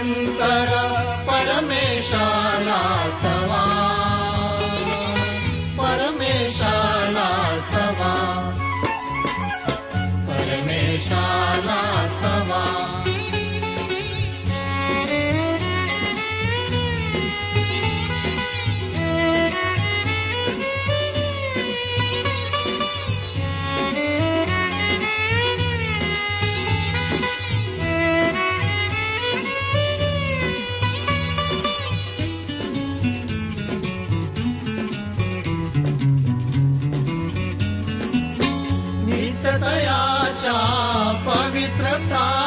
cantará. पवित्रस्थान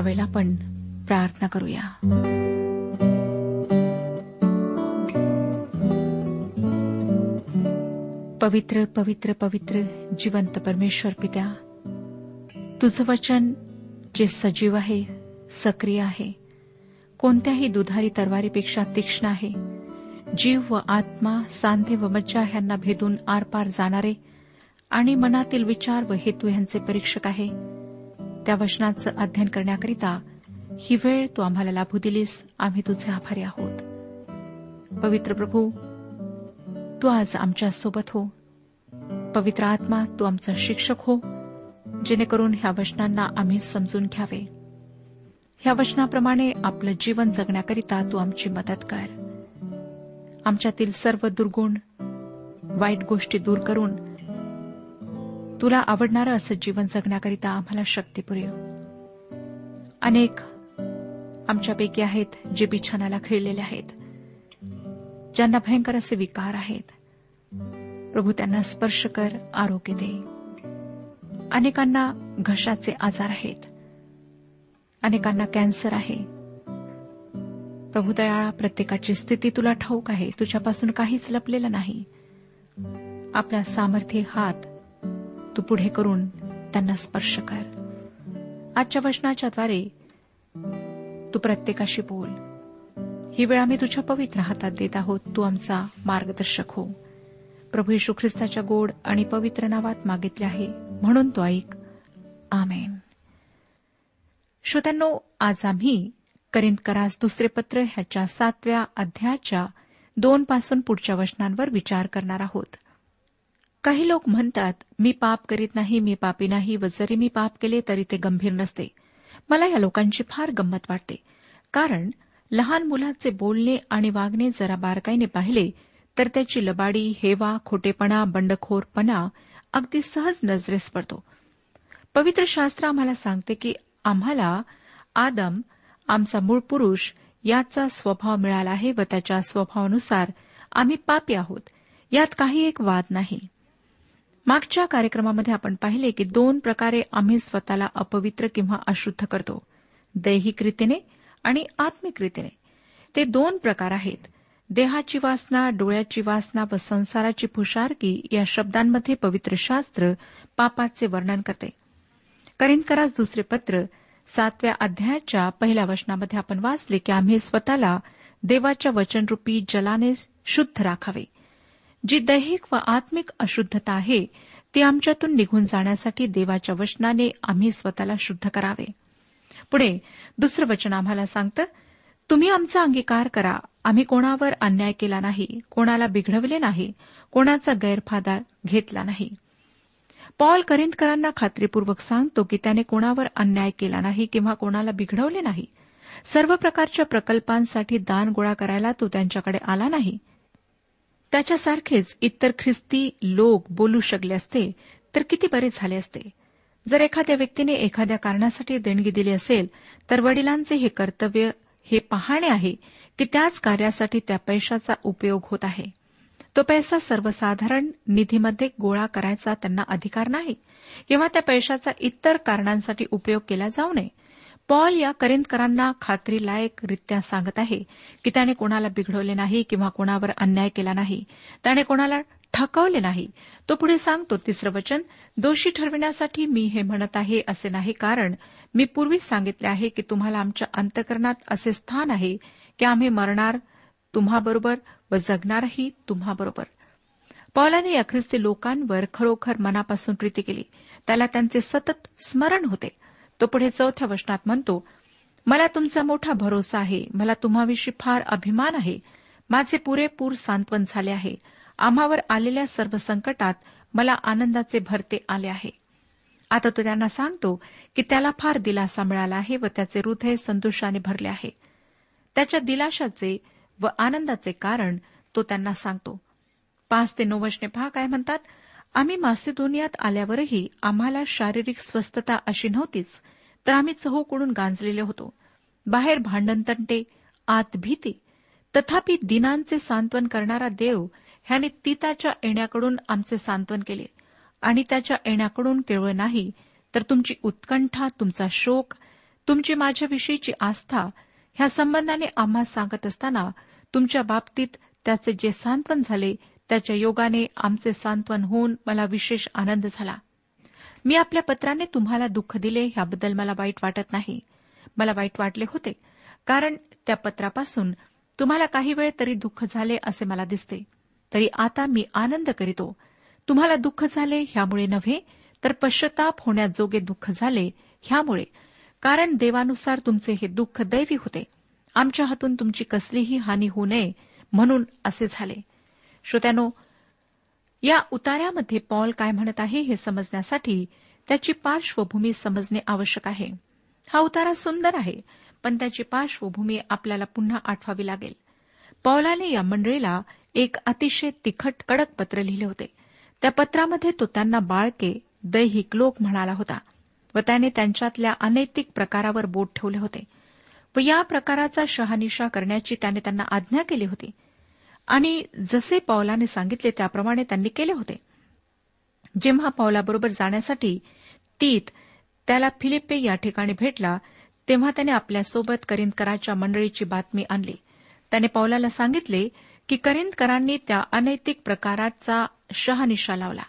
ह्यावेळेला आपण प्रार्थना करूया. पवित्र पवित्र पवित्र जिवंत परमेश्वर पित्या तुझं वचन जे सजीव आहे सक्रिय आहे कोणत्याही दुधारी तरवारीपेक्षा तीक्ष्ण आहे जीव व आत्मा सांधे व मज्जा ह्यांना भेदून आरपार जाणारे आणि मनातील विचार व हेतू ह्यांचे परीक्षक आहे त्या वचनाचं अध्ययन करण्याकरिता ही वेळ तू आम्हाला लाभू दिलीस. आम्ही तुझे आभारी आहोत. पवित्र प्रभू तू आज आमच्यासोबत हो. पवित्र आत्मा तू आमचा शिक्षक हो जेणेकरून ह्या वचनांना आम्ही समजून घ्यावे. ह्या वचनाप्रमाणे आपलं जीवन जगण्याकरिता तू आमची मदत कर. आमच्यातील सर्व दुर्गुण वाईट गोष्टी दूर करून तुला आवडणारं असं जीवन जगण्याकरिता आम्हाला शक्ती पुरेव अनेक आमच्यापैकी आहेत जे बिछानाला खिळलेले आहेत ज्यांना भयंकर असे विकार आहेत. प्रभू त्यांना स्पर्श कर आरोग्य दे. अनेकांना घशाचे आजार आहेत. अनेकांना कॅन्सर आहे. प्रभू दयाळा प्रत्येकाची स्थिती तुला ठाऊक आहे. तुझ्यापासून काहीच लपलेलं नाही. आपला सामर्थ्य हात तू पुढे करून त्यांना स्पर्श कर. आजच्या वचनाच्याद्वारे तू प्रत्येकाशी बोल. ही वेळ आम्ही तुझ्या पवित्र हातात देत आहोत. तू आमचा मार्गदर्शक हो. प्रभू यशू ख्रिस्ताच्या गोड आणि पवित्र नावात मागितले आहे. म्हणून तो ऐक. आमेन. श्रोत्यांनो आज आम्ही करिंदकरास दुसरे पत्र ह्याच्या सातव्या अध्यायाच्या दोन पासून पुढच्या वचनांवर विचार करणार आहोत. काही लोक म्हणतात मी पाप करीत नाही मी पापी नाही व जरी मी पाप केले तरी ते गंभीर नसते. मला या लोकांची फार गंमत वाटते. कारण लहान मुलाचे बोलणे आणि वागणे जरा बारकाईने पाहिले तर त्याची लबाडी हेवा खोटेपणा बंडखोरपणा अगदी सहज नजरेस पडतो. पवित्र शास्त्र आम्हाला सांगते की आम्हाला आदम आमचा मूळ पुरुष याचा स्वभाव मिळाला आहे व त्याच्या स्वभावानुसार आम्ही पापी आहोत. यात काही एक वाद नाही. मागच्या कार्यक्रमामध्ये आपण पाहिले की दोन प्रकारे आम्ही स्वतःला अपवित्र किंवा अशुद्ध करतो. दैहिक रीतीने आणि आत्मिक रीतीने. ते दोन प्रकार आहेत. देहाची वासना डोळ्याची वासना व संसाराची फुशारकी या शब्दांमध्ये पवित्र शास्त्र पापाचे वर्णन करते. करिंदकरास दुसरे पत्र सातव्या अध्यायाच्या पहिल्या वचनामध्ये आपण वाचले की आम्ही स्वतःला देवाच्या वचनरूपी जलाने शुद्ध राखावे. जी दैहिक व आत्मिक अशुद्धता आहे ती आमच्यातून निघून जाण्यासाठी देवाच्या वचनाने आम्ही स्वतःला शुद्ध करावे. पुढे दुसरं वचन आम्हाला सांगतं तुम्ही आमचा अंगीकार करा. आम्ही कोणावर अन्याय केला नाही कोणाला बिघडवले नाही कोणाचा गैरफायदा घेतला नाही. पॉल करिंदकरांना खात्रीपूर्वक सांगतो की त्याने कोणावर अन्याय केला नाही किंवा कोणाला बिघडवले नाही. सर्व प्रकारच्या प्रकल्पांसाठी दान गोळा करायला तो त्यांच्याकडे आला नाही. त्याच्यासारखेच इतर ख्रिस्ती लोक बोलू शकले असते तर किती बरे झाले असते. जर एखाद्या व्यक्तीने एखाद्या कारणासाठी देणगी दिली असेल तर वडिलांचे हे कर्तव्य हे पाहणे आहे की त्याच कार्यासाठी त्या पैशाचा उपयोग होत आहे. तो पैसा सर्वसाधारण निधीमध्ये गोळा करायचा त्यांना अधिकार नाही किंवा त्या पैशाचा इतर कारणांसाठी उपयोग केला जाऊ नये पॉल या करिंदकरांना खात्रीलायकरित्या सांगत आहे की त्याने कोणाला बिघडवले नाही किंवा कोणावर अन्याय केला नाही. त्याने कोणाला ठकवले नाही. तो पुढे सांगतो तिसरं वचन दोषी ठरविण्यासाठी मी हे म्हणत आहे असे नाही कारण मी पूर्वीच सांगितले आहे की तुम्हाला आमच्या अंतकरणात असे स्थान आहे की आम्ही मरणार तुम्हाबरोबर व जगणारही तुम्हाबरोबर. पौलाने या ख्रिस्ती लोकांवर खरोखर मनापासून प्रीती केली. त्याला त्यांचे सतत स्मरण होते. तो पुढे चौथ्या वचनात म्हणतो मला तुमचा मोठा भरोसा आहे. मला तुम्हाविषयी फार अभिमान आहे. माझे पुरेपूर सांत्वन झाले आहे. आम्हावर आलेल्या सर्व संकटात मला आनंदाचे भरते आले आहे. आता तो त्यांना सांगतो की त्याला फार दिलासा मिळाला आहे व त्याचे हृदय संतोषाने भरले आहे. त्याच्या दिलाशाचे व आनंदाचे कारण तो त्यांना सांगतो. पाच ते नऊ वचने पहा काय म्हणतात आम्ही मासिदोनियात आल्यावरही आम्हाला शारीरिक स्वस्थता अशी नव्हतीच. तर आम्ही चहूकडून गांजलेले होतो. बाहेर भांडणतंटे आत भीती. तथापि दिनांचे सांत्वन करणारा देव ह्याने तिताच्या येण्याकडून आमचे सांत्वन केले. आणि त्याच्या येण्याकडून केवळ नाही तर तुमची उत्कंठा तुमचा शोक तुमची माझ्याविषयीची आस्था ह्या संबंधाने आम्हा सांगत असताना तुमच्या बाबतीत त्याचे जे सांत्वन झाले त्याच्या योगाने आमचे सांत्वन होऊन मला विशेष आनंद झाला. मी आपल्या पत्राने तुम्हाला दुःख दिले ह्याबद्दल मला वाईट वाटत नाही. मला वाईट वाटले होते. कारण त्या पत्रापासून तुम्हाला काही वेळ तरी दुःख झाले असे मला दिसते. तरी आता मी आनंद करीतो. तुम्हाला दुःख झाले ह्यामुळे नव्हे तर पश्चताप होण्याजोगे दुःख झाले ह्यामुळे. कारण देवानुसार तुमचे हे दुःख दैवी होते. आमच्या हातून तुमची कसलीही हानी होऊ नये म्हणून असे झाले. श्रोत्यानो या उतार्यामध्ये पॉल काय म्हणत आहे हे समजण्यासाठी त्याची पार्श्वभूमी समजणे आवश्यक आहे. हा उतारा सुंदर आहे पण त्याची पार्श्वभूमी आपल्याला पुन्हा आठवावी लागेल. पौलाने या मंडळीला एक अतिशय तिखट कडक पत्र लिहिले होते. त्या पत्रामध्ये तो त्यांना बाळके दैहिक लोक म्हणाला होता व त्याने त्यांच्यातल्या अनैतिक प्रकारावर बोट ठेवले होते. व या प्रकाराचा शहानिशा करण्याची त्याने त्यांना आज्ञा केली होती. आणि जसे पौलाने सांगितले त्याप्रमाणे त्यांनी केले होते. जेव्हा पावलाबरोबर जाण्यासाठी तीत त्याला फिलिप्पे या ठिकाणी भेटला तेव्हा त्याने आपल्यासोबत करिंदकराच्या मंडळीची बातमी आणली. त्याने पौलाला सांगितले की करिंदकरांनी त्या अनैतिक प्रकाराचा शहानिशा लावला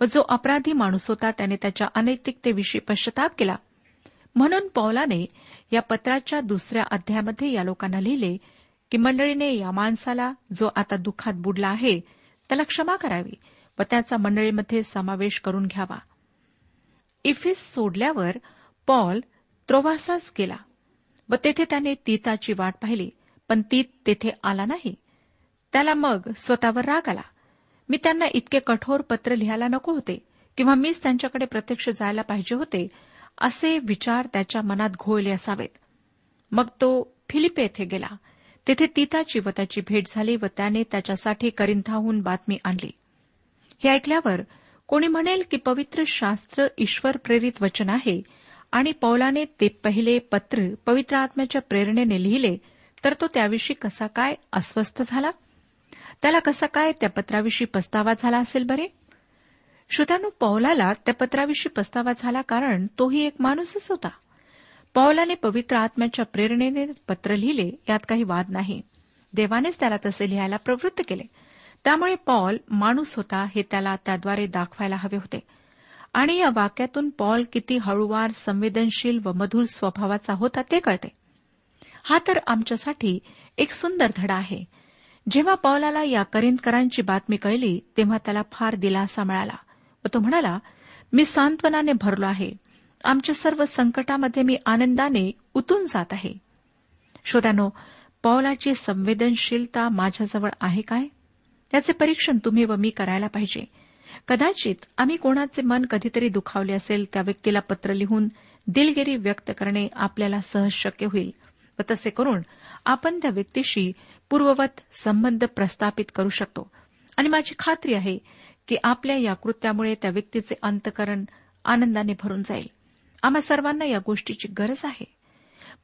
व जो अपराधी माणूस होता त्याने त्याच्या अनैतिकतेविषयी पश्चाताप केला. म्हणून पौलाने या पत्राच्या दुसऱ्या अध्यायामध्ये या लोकांना लिहिले की मंडळीने या माणसाला जो आता दुःखात बुडला आहे त्याला क्षमा करावी व त्याचा मंडळीमध्ये समावेश करून घ्यावा. इफिस सोडल्यावर पॉल त्रोवासास गेला व तेथे त्याने तीताची वाट पाहिली पण तीत तेथे आला नाही. त्याला मग स्वतःवर राग आला. मी त्यांना इतके कठोर पत्र लिहायला नको होते किंवा मीच त्यांच्याकडे प्रत्यक्ष जायला पाहिजे होते असे विचार त्याच्या मनात घोळले असावेत. मग तो फिलिपे येथे गेला. तेथे तीताची व त्याची भेट झाली व त्याने त्याच्यासाठी करिंथाहून बातमी आणली. हे ऐकल्यावर कोणी म्हणेल की पवित्र शास्त्र ईश्वर प्रेरित वचन आहे आणि पौलाने ते पहिले पत्र पवित्र आत्म्याच्या प्रेरणेने लिहिले तर तो त्याविषयी कसा काय अस्वस्थ झाला? त्याला कसा काय त्या पत्राविषयी पस्तावा झाला असेल बरे? श्रोत्यानो पौलाला त्या पत्राविषयी पस्तावा झाला कारण तोही एक माणूसच होता. पौलाने पवित्र आत्म्याच्या प्रेरणेने पत्र लिहिले यात काही वाद नाही. देवानेच त्याला तसे लिहायला प्रवृत्त केले. त्यामुळे पॉल माणूस होता हे त्याला त्याद्वारे दाखवायला हवे होते. आणि या वाक्यातून पॉल किती हळूवार संवेदनशील व मधुर स्वभावाचा होता ते कळते. हा तर आमच्यासाठी एक सुंदर धडा आहे. जेव्हा पॉलाला या करिंदकरांची बातमी कळली तेव्हा त्याला फार दिलासा मिळाला व तो म्हणाला मी सांत्वनाने भरलो आहे. आमच्या सर्व संकटामध्ये मी आनंदाने उतून जात आहे. श्रोत्यानो पौलाची संवेदनशीलता माझ्याजवळ आहे काय? त्याचे परीक्षण तुम्ही व मी करायला पाहिजे. कदाचित आम्ही कोणाचे मन कधीतरी दुखावले असेल त्या व्यक्तीला पत्र लिहून दिलगिरी व्यक्त करणे आपल्याला सहज शक्य होईल व तसे करून आपण त्या व्यक्तीशी पूर्ववत संबंध प्रस्थापित करू शकतो. आणि माझी खात्री आहे की आपल्या या कृत्यामुळे त्या व्यक्तीचे अंतकरण आनंदाने भरून जाईल. आम्हा सर्वांना या गोष्टीची गरज आहे.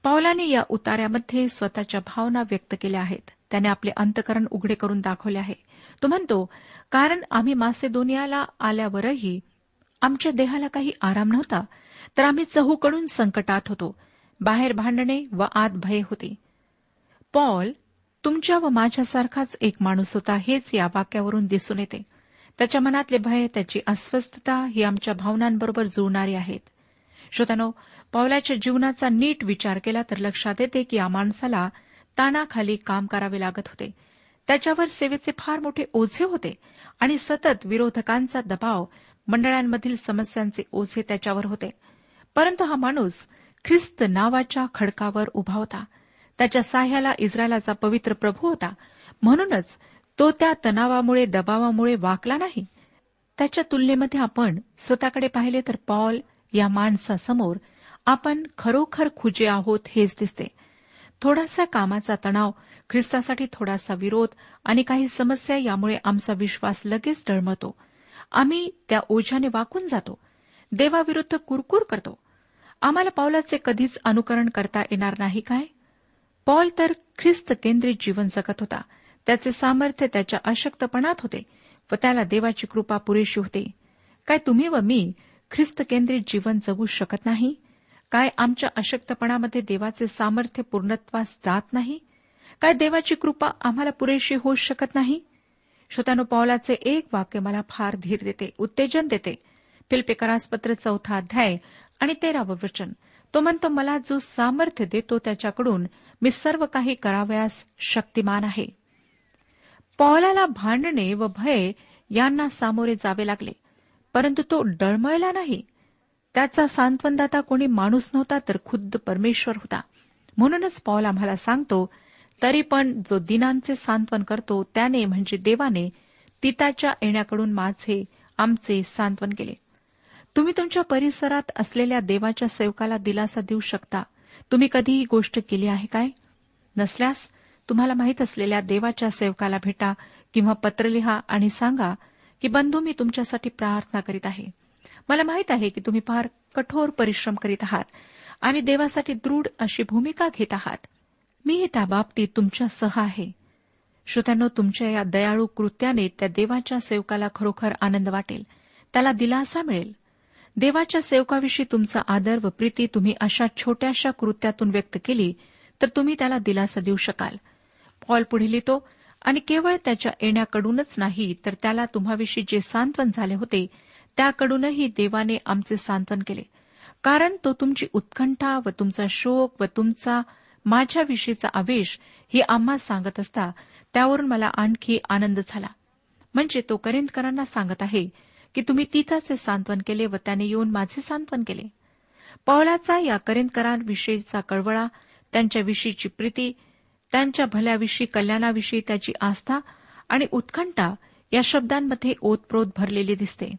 पावलाने या उतार्यामध्ये स्वतःच्या भावना व्यक्त केल्या आहेत. त्याने आपले अंतकरण उघडे करून दाखवले आहे. तो म्हणतो कारण आम्ही मासेदोनियाला आल्यावरही आमच्या देहाला काही आराम नव्हता तर आम्ही चहूकडून संकटात होतो. बाहेर भांडणे व आत भय होते. पॉल तुमच्या व माझ्यासारखाच एक माणूस होता हेच या वाक्यावरून दिसून येते. त्याच्या मनातले भय त्याची अस्वस्थता ही आमच्या भावनांबरोबर जुळणारी आहेत. श्रोतानो पावलाच्या जीवनाचा नीट विचार केला तर लक्षात येते की या माणसाला ताणाखाली काम करावे लागत होते. त्याच्यावर सेवेचे फार मोठे ओझे होते आणि सतत विरोधकांचा दबाव मंडळांमधील समस्यांचे ओझे त्याच्यावर होते. परंतु हा माणूस ख्रिस्त नावाच्या खडकावर उभा होता. त्याच्या साह्याला इस्रायलाचा पवित्र प्रभू होता. म्हणूनच तो त्या तणावामुळे दबावामुळे वाकला नाही. त्याच्या तुलनेमध्ये आपण स्वतःकडे पाहिले तर पॉल या माणसासमोर आपण खरोखर खुजे आहोत हेच दिसते. थोडासा कामाचा तणाव ख्रिस्तासाठी थोडासा विरोध आणि काही समस्या यामुळे आमचा विश्वास लगेच डळमतो आम्ही त्या ओझ्याने वाकून जातो. देवाविरुद्ध कुरकुर करतो. आम्हाला पावलाचे कधीच अनुकरण करता येणार नाही काय? पॉल तर ख्रिस्त केंद्रित जीवन जगत होता. त्याचे सामर्थ्य त्याच्या अशक्तपणात होते व त्याला देवाची कृपा पुरेशी होते. काय तुम्ही व मी ख्रिस्त केंद्रित जीवन जगू शकत नाही? काय आमच्या अशक्तपणामध्ये देवाचे सामर्थ्य पूर्णत्वास जात नाही? काय देवाची कृपा आम्हाला पुरेशी होऊ शकत नाही? श्रोतानु पावलाचे एक वाक्य मला फार धीर देते उत्तेजन देते. फिल्पेकरासपत्र चौथा अध्याय आणि तेरावं वचन. तो म्हणतो मला जो सामर्थ्य देतो त्याच्याकडून मी सर्व काही करावयास शक्तिमान आहे. पौलाला भांडणे व भय यांना सामोरे जावे लागले. परंतु तो डळमळला नाही. त्याचा सांत्वनदाता कोणी माणूस नव्हता तर खुद्द परमेश्वर होता. म्हणूनच पॉल आम्हाला सांगतो तरी पण जो दिनांचे सांत्वन करतो त्याने म्हणजे देवाने तिताच्या येण्याकडून माझे आमचे सांत्वन केले. तुम्ही तुमच्या परिसरात असलेल्या देवाच्या सेवकाला दिलासा देऊ शकता. तुम्ही कधी ही गोष्ट केली आहे काय? नसल्यास तुम्हाला माहीत असलेल्या देवाच्या सेवकाला भेटा किंवा पत्र लिहा आणि सांगा की बंधू मी तुमच्यासाठी प्रार्थना करीत आहे. मला माहीत आहे की तुम्ही फार कठोर परिश्रम करीत आहात आणि देवासाठी दृढ अशी भूमिका घेत आहात. मी त्या बाबतीत तुमच्यासह आहे. श्रोत्यानो तुमच्या या दयाळू कृत्याने त्या देवाच्या सेवकाला खरोखर आनंद वाटेल. त्याला दिलासा मिळेल. देवाच्या सेवकाविषयी तुमचा आदर व प्रीती तुम्ही अशा छोट्याशा कृत्यातून व्यक्त केली तर तुम्ही त्याला दिलासा देऊ शकाल. पॉल पुढे लिहितो आणि केवळ त्याच्या येण्याकडूनच नाही तर त्याला तुम्हाविषयी जे सांत्वन झाले होते त्याकडूनही देवाने आमचे सांत्वन केले. कारण तो तुमची उत्कंठा व तुमचा शोक व तुमचा माझ्याविषयीचा आवेश ही आम्हा सांगत असता त्यावरून मला आणखी आनंद झाला. म्हणजे तो करिंदकरांना सांगत आहे की तुम्ही तिथाचे सांत्वन केले व त्याने येऊन माझे सांत्वन केले. पौलाचा या करेंदकरांविषयीचा कळवळा त्यांच्याविषयीची प्रीती त्यांच्या भल्याविषयी कल्याणाविषयी त्याची आस्था आणि उत्कंठा या शब्दांमध्ये ओतप्रोत भरलेली दिसते.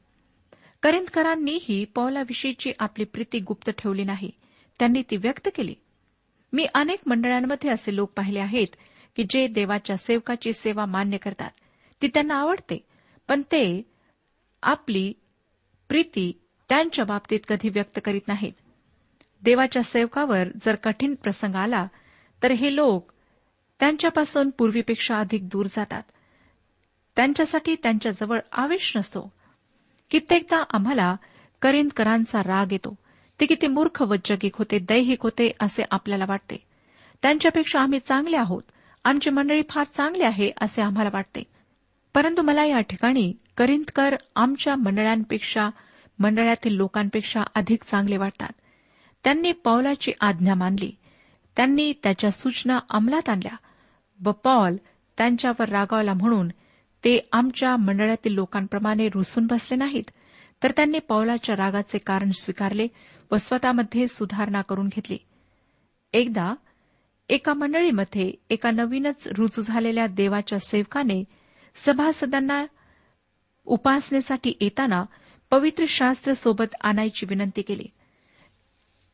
करिंदकरांनीही पौलाविषयीची आपली प्रीती गुप्त ठेवली नाही. त्यांनी ती व्यक्त केली. मी अनेक मंडळांमध्ये असे लोक पाहिले आहेत की जे देवाच्या सेवकाची सेवा मान्य करतात. ती त्यांना आवडते पण ते आपली प्रीती त्यांच्या बाबतीत कधी व्यक्त करीत नाहीत. देवाच्या सेवकावर जर कठीण प्रसंग आला तर हे लोक त्यांच्यापासून पूर्वीपेक्षा अधिक दूर जातात. त्यांच्यासाठी त्यांच्याजवळ आवेश नसतो. कित्येकदा आम्हाला करिंदकरांचा राग येतो. ते किती मूर्ख वैजगिक होते दैहिक होते असे आपल्याला वाटते. त्यांच्यापेक्षा आम्ही चांगले आहोत. आमची मंडळी फार चांगली आहे असे आम्हाला वाटते. परंतु मला या ठिकाणी करिंदकर आमच्या मंडळांपेक्षा मंडळातील लोकांपेक्षा अधिक चांगले वाटतात. त्यांनी पौलाची आज्ञा मानली. त्यांनी त्याच्या सूचना अंमलात आणल्या. व पॉल त्यांच्यावर रागावला म्हणून ते आमच्या मंडळातील लोकांप्रमाणे रुसून बसले नाहीत. तर त्यांनी पौलाच्या रागाचे कारण स्वीकारले व स्वतःमध्ये सुधारणा करून घेतली. एकदा एका मंडळीमध्ये एका नवीनच रुजू झालेल्या देवाच्या सेवकाने सभासदांना उपासनेसाठी येताना पवित्र शास्त्र सोबत आणायची विनंती केली.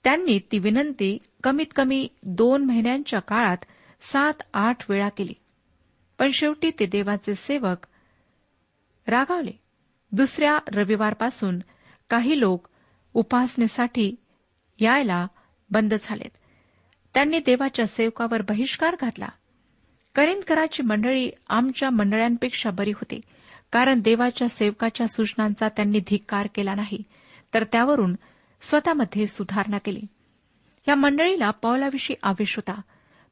त्यांनी ती विनंती कमीत कमी दोन महिन्यांच्या काळात सात आठ वेळा केली. पण शेवटी ते देवाचे सेवक रागावले. दुसऱ्या रविवारपासून काही लोक उपासनेसाठी यायला बंद झालेत. त्यांनी देवाच्या सेवकावर बहिष्कार घातला. करिंदकराची मंडळी आमच्या मंडळांपेक्षा बरी होती. कारण देवाच्या सेवकाच्या सूचनांचा त्यांनी धिक्कार केला नाही तर त्यावरून स्वतःमध्ये सुधारणा केली. या मंडळीला पौलाविषयी आवेश होता.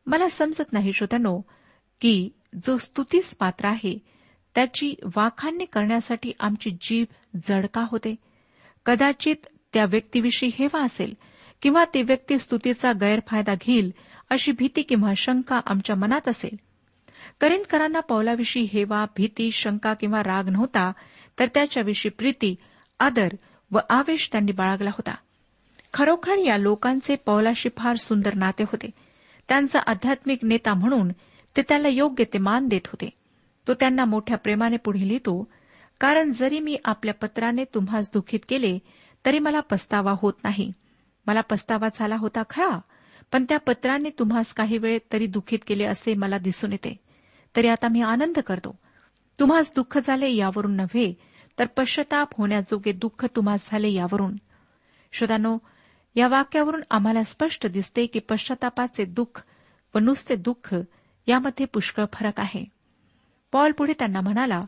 मला समजत नाही श्रोत्यानो की जो स्तुतीस पात्र आहे त्याची वाखाणणी करण्यासाठी आमची जीभ जड का होते. कदाचित त्या व्यक्तीविषयी हेवा असेल किंवा ती व्यक्ती स्तुतीचा गैरफायदा घेईल अशी भीती किंवा शंका आमच्या मनात असेल. करिंदकरांना पौलाविषयी हेवा भीती शंका किंवा राग नव्हता तर त्याच्याविषयी प्रीती आदर व आवेश त्यांनी बाळगला होता. खरोखर या लोकांचे पौलाशी फार सुंदर नाते होते. त्यांचा आध्यात्मिक नेता म्हणून ते त्याला योग्य ते मान देत होते. तो त्यांना मोठ्या प्रेमाने पुढे लिहितो कारण जरी मी आपल्या पत्राने तुम्हास दुःखित केले तरी मला पस्तावा होत नाही. मला पस्तावा झाला होता खरा पण त्या पत्राने तुम्हास काही वेळ तरी दुःखित केले असे मला दिसून येते. तरी आता मी आनंद करतो. तुम्हास दुःख झाले यावरून नव्हे तर पश्चाताप होण्याजोगे दुःख तुम्हास झाले यावरून. श्रोतानो या वाक्यावरून आम्हाला स्पष्ट दिसते की पश्चातापाचे दुःख व नुसते दुःख यामध्ये पुष्कळ फरक आहे. पॉल पुढे त्यांना म्हणाला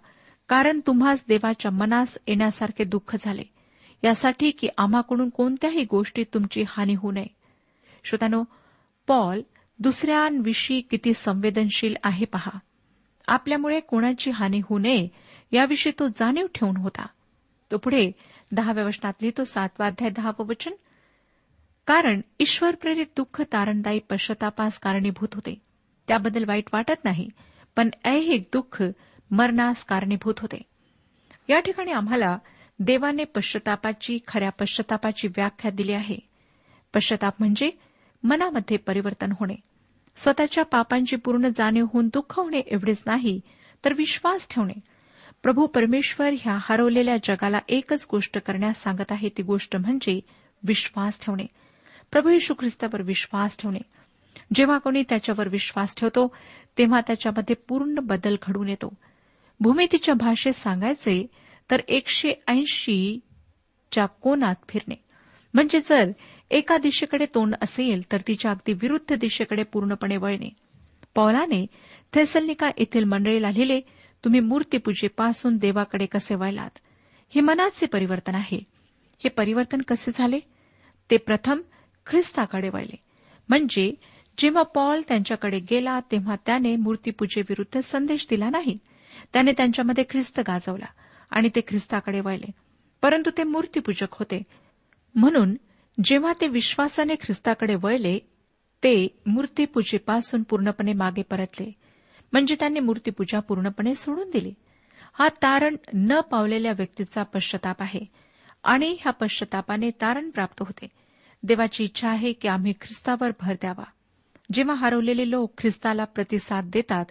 कारण तुम्हास देवाच्या मनास येण्यासारखे दुःख झाले. यासाठी की आम्हाकडून कोणत्याही गोष्टीत तुमची हानी होऊ नये. श्रोतानो पॉल दुसऱ्यांविषयी किती संवेदनशील आहे पहा. आपल्यामुळे कोणाची हानी होऊ नये याविषयी तो जाणीव ठेवून होता. तो पुढे दहाव्या वचनात लिहितो सातवाध्याय दहावं वचन कारण ईश्वर प्रेरित दुःख तारणदायी पश्चातापास कारणीभूत होते. त्याबद्दल वाईट वाटत नाही पण ऐहिक दुःख मरणास कारणीभूत होते. या ठिकाणी आम्हाला देवाने पश्चातापाची खऱ्या पश्चातापाची व्याख्या दिली आहे. पश्चाताप म्हणजे मनामध्ये परिवर्तन होणे. स्वतःच्या पापांची पूर्ण जाणीव होऊन दुःख होणे एवढेच नाही तर विश्वास ठेवणे. प्रभू परमेश्वर ह्या हरवलेल्या जगाला एकच गोष्ट करण्यास सांगत आहे ती गोष्ट म्हणजे विश्वास ठेवणे. प्रभू यशू ख्रिस्तावर विश्वास ठेवणे. जेव्हा कोणी त्याच्यावर विश्वास ठेवतो तेव्हा त्याच्यामध्ये पूर्ण बदल घडून येतो. भूमितीच्या भाषेत सांगायचे तर एकशे ऐंशीच्या कोनात फिरणे. म्हणजे जर एका दिशेकडे तोंड असेल तर तिच्या अगदी विरुद्ध दिशेकडे पूर्णपणे वळणे. पौलाने थेसलनिका येथील मंडळीला लिहिले तुम्ही मूर्तीपूजेपासून देवाकडे कसे वळलात? हे मनाचे परिवर्तन आहे. हे परिवर्तन कसे झाले? ते प्रथम ख्रिस्ताकडे वळले. म्हणजे जेव्हा पॉल त्यांच्याकडे गेला तेव्हा त्याने मूर्तीपूजेविरुद्ध संदेश दिला नाही. त्याने त्यांच्यामध्ये ख्रिस्त गाजवला आणि ते ख्रिस्ताकडे वळले. परंतु ते मूर्तीपूजक होते. म्हणून जेव्हा ते विश्वासाने ख्रिस्ताकडे वळले ते मूर्तीपूजेपासून पूर्णपणे मागे परतले. म्हणजे त्यांनी मूर्तीपूजा पूर्णपणे सोडून दिली. हा तारण न पावलेल्या व्यक्तीचा पश्चाताप आहे आणि ह्या पश्चातापाने तारण प्राप्त होते. देवाची इच्छा आहे की आम्ही ख्रिस्तावर भर द्यावा. जेव्हा हरवलेले लोक ख्रिस्ताला प्रतिसाद देतात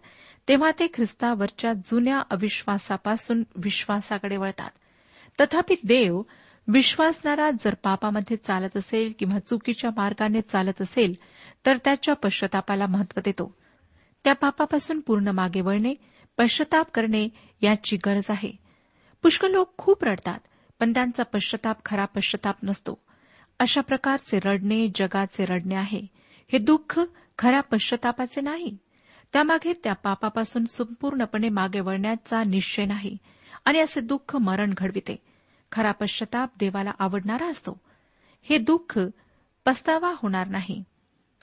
तेव्हा ते ख्रिस्तावरच्या जुन्या अविश्वासापासून विश्वासाकडे वळतात. तथापि देव विश्वासणारा जर पापामध्ये चालत असेल किंवा चुकीच्या मार्गाने चालत असेल तर त्याच्या पश्चातापाला महत्त्व देतो. त्या पापापासून पूर्ण मागे वळणे पश्चाताप करणे याची गरज आहे. पुष्कळ लोक खूप रडतात पण त्यांचा पश्चाताप खरा पश्चाताप नसतो. अशा प्रकारचे रडणे जगाचे रडणे आहे. हे दुःख खऱ्या पश्चातापाचे नाही. त्यामागे त्या पापापासून संपूर्णपणे मागे वळण्याचा निश्चय नाही. आणि असे दुःख मरण घडविते. खरा पश्चाताप देवाला आवडणारा असतो. हे दुःख पस्तावा होणार नाही.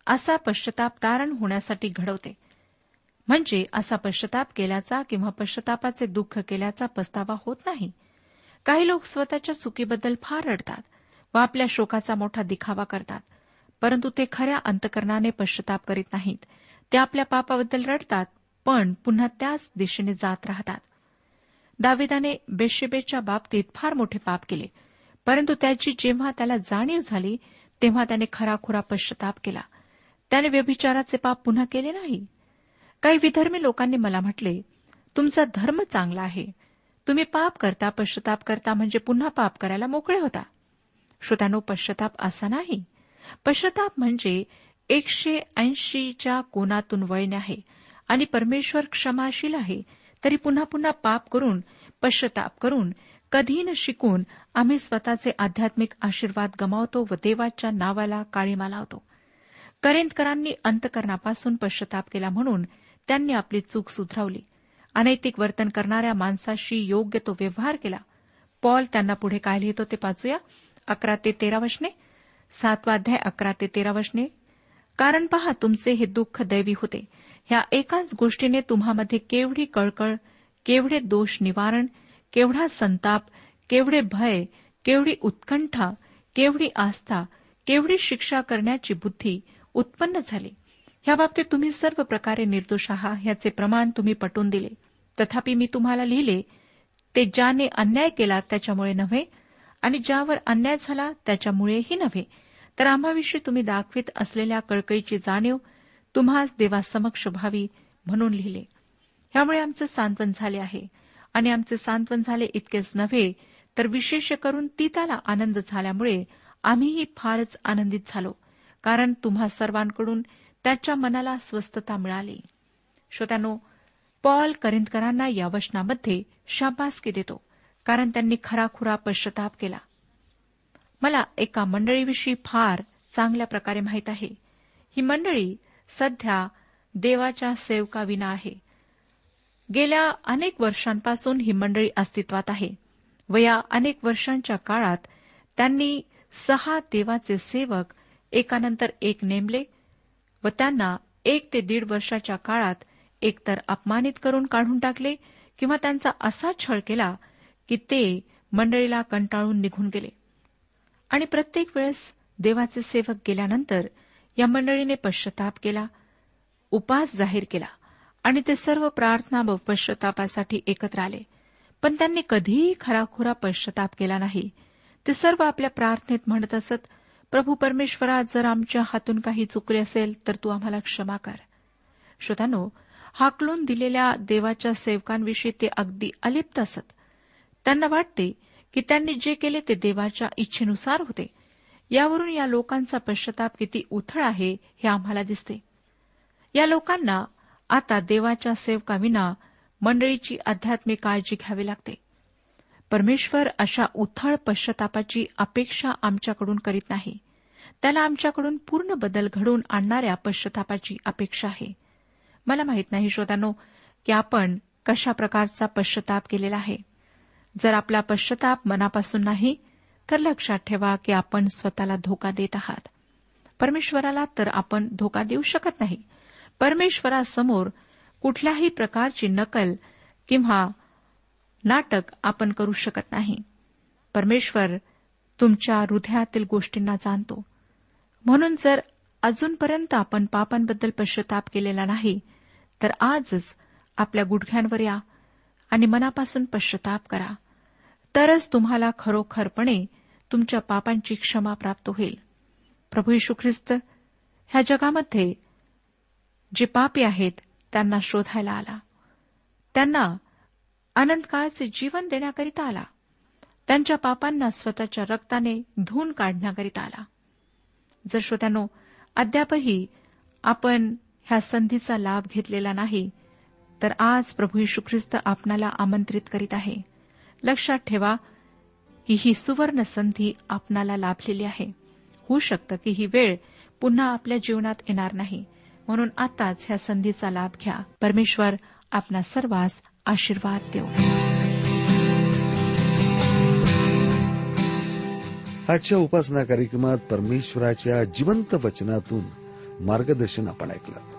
असा पश्चाताप तारण होण्यासाठी घडवते. म्हणजे असा पश्चाताप केल्याचा किंवा पश्चातापाचे दुःख केल्याचा पस्तावा होत नाही. काही लोक स्वतःच्या चुकीबद्दल फार रडतात. व आपल्या शोकाचा मोठा दिखावा करतात. परंतु ते खऱ्या अंतकरणाने पश्चाताप करीत नाहीत. ते आपल्या पापाबद्दल रडतात पण पुन्हा त्याच दिशेने जात राहतात. दाविदाने बेशेबेच्या बाबतीत फार मोठे पाप केले. परंतु त्याची जेव्हा त्याला जाणीव झाली तेव्हा त्याने खराखुरा पश्चाताप केला. त्याने व्यभिचाराचे पाप पुन्हा केले नाही. काही विधर्मी लोकांनी मला म्हटले तुमचा धर्म चांगला आहे. तुम्ही पाप करता पश्चाताप करता म्हणजे पुन्हा पाप करायला मोकळे होता. श्रोत्यानो पश्चाताप असा नाही. पश्चाताप म्हणजे एकशे ऐंशीच्या कोनातून वळणे आहे आणि परमेश्वर क्षमाशील आहे. तरी पुन्हा पुन्हा पाप करून पश्चाताप करून कधी न शिकून आम्ही स्वतःचे आध्यात्मिक आशीर्वाद गमावतो व देवाच्या नावाला काळीमा लावतो. करेंदकरांनी अंतकरणापासून पश्चाताप केला म्हणून त्यांनी आपली चूक सुधरवली. अनैतिक वर्तन करणाऱ्या माणसाशी योग्य तो व्यवहार केला. पॉल त्यांना पुढे काय लिहितो ते पाचूया अकरा ते तेरा वचने सातवाध्याय अकरा ते तेरा वचने कारण पहा तुमचे हे दुःख दैवी होते. ह्या एकाच गोष्टीने तुम्हामध्ये केवढी कळकळ केवढे दोष निवारण केवढा संताप केवढे भय केवढी उत्कंठा केवढी आस्था केवढी शिक्षा करण्याची बुद्धी उत्पन्न झाली. ह्या बाबतीत तुम्ही सर्व प्रकारे निर्दोष आहात ह्याचे प्रमाण तुम्ही पटवून दिले. तथापि मी तुम्हाला लिहिले ते ज्याने अन्याय केला त्याच्यामुळे नव्हे आणि ज्यावर अन्याय झाला त्याच्यामुळेही नव्हे. तर आम्हाविषयी तुम्ही दाखवित असलेल्या कळकळीची जाणीव तुम्हाच देवासमक्ष व्हावी म्हणून लिहिले. ह्यामुळे आमचे सांत्वन झाले आहे. आणि आमचे सांत्वन झाले इतकेच नव्हे तर विशेष करून तीताला आनंद झाल्यामुळे आम्हीही फारच आनंदित झालो कारण तुम्हा सर्वांकडून त्याच्या मनाला स्वस्थता मिळाली. श्रोत्यानो पॉल करिंदकरांना या वचनामध्ये शाबासकी देतो. कारण त्यांनी खराखुरा पश्चाताप केला. मला एका मंडळीविषयी फार चांगल्या प्रकारे माहीत आहे. ही मंडळी सध्या देवाच्या सेवकाविना आहे. गेल्या अनेक वर्षांपासून ही मंडळी अस्तित्वात आहे. व या अनेक वर्षांच्या काळात त्यांनी सहा देवाचे सेवक एकानंतर एक नेमले व त्यांना एक ते दीड वर्षाच्या काळात एकतर अपमानित करून काढून टाकले किंवा त्यांचा असा छळ केला की ते मंडळीला कंटाळून निघून गेले. आणि प्रत्येक वेळेस देवाचे सेवक गेल्यानंतर या मंडळीने पश्चाताप केला उपास जाहीर केला आणि ते सर्व प्रार्थना व पश्चातापासाठी एकत्र आले. पण त्यांनी कधीही खराखुरा पश्चाताप केला नाही. ते सर्व आपल्या प्रार्थनेत म्हणत असत प्रभू परमेश्वरा जर आमच्या हातून काही चुकले असेल तर तू आम्हाला क्षमा कर. श्रोतानो हाकलून दिलेल्या देवाच्या सेवकांविषयी ते अगदी अलिप्त असत. त्यांना वाटते की त्यांनी जे केले ते देवाच्या इच्छेनुसार होते. यावरून या लोकांचा पश्चाताप किती उथळ आहे हे आम्हाला दिसते. या लोकांना आता देवाच्या सेवकाविना मंडळीची आध्यात्मिक काळजी घ्यावी लागते. परमेश्वर अशा उथळ पश्चातापाची अपेक्षा आमच्याकडून करीत नाही. त्याला आमच्याकडून पूर्ण बदल घडवून आणणाऱ्या पश्चातापाची अपेक्षा आहे. मला माहीत नाही श्रोत्यानो की आपण कशा प्रकारचा पश्चाताप केलेला आहे. जर आपला पश्चाताप मनापासून नाही तर लक्षात ठेवा की आपण स्वतःला धोका देत आहात. परमेश्वराला तर आपण धोका देऊ शकत नाही. परमेश्वरासमोर कुठल्याही प्रकारची नकल किंवा नाटक आपण करू शकत नाही. परमेश्वर तुमच्या हृदयातील गोष्टींना जाणतो. म्हणून जर अजूनपर्यंत आपण पापांबद्दल पश्चाताप केलेला नाही तर आजच आपल्या गुडघ्यांवर या. आणि मनापासून पश्चाताप करा. तरच तुम्हाला खरोखरपणे तुमच्या पापांची क्षमा प्राप्त होईल. प्रभू यशू ख्रिस्त ह्या जगामध्ये जे पापी आहेत त्यांना शोधायला आला. त्यांना अनंतकाळचे जीवन देण्याकरिता आला. त्यांच्या पापांना स्वतःच्या रक्ताने धुवून काढण्याकरिता आला. जर श्रोत्यानो अद्यापही आपण ह्या संधीचा लाभ घेतलेला नाही तर आज प्रभू यशू ख्रिस्त आपणाला आमंत्रित करीत आहे. लक्षात ठेवा की ही सुवर्ण संधी आपणाला लाभलेली आहे. होऊ शकतं की ही वेळ पुन्हा आपल्या जीवनात येणार नाही. म्हणून आताच ह्या संधीचा लाभ घ्या. परमेश्वर आपणा सर्वांस आशीर्वाद देऊ. आजच्या उपासना कार्यक्रमात परमेश्वराच्या जिवंत वचनातून मार्गदर्शन आपण ऐकलं.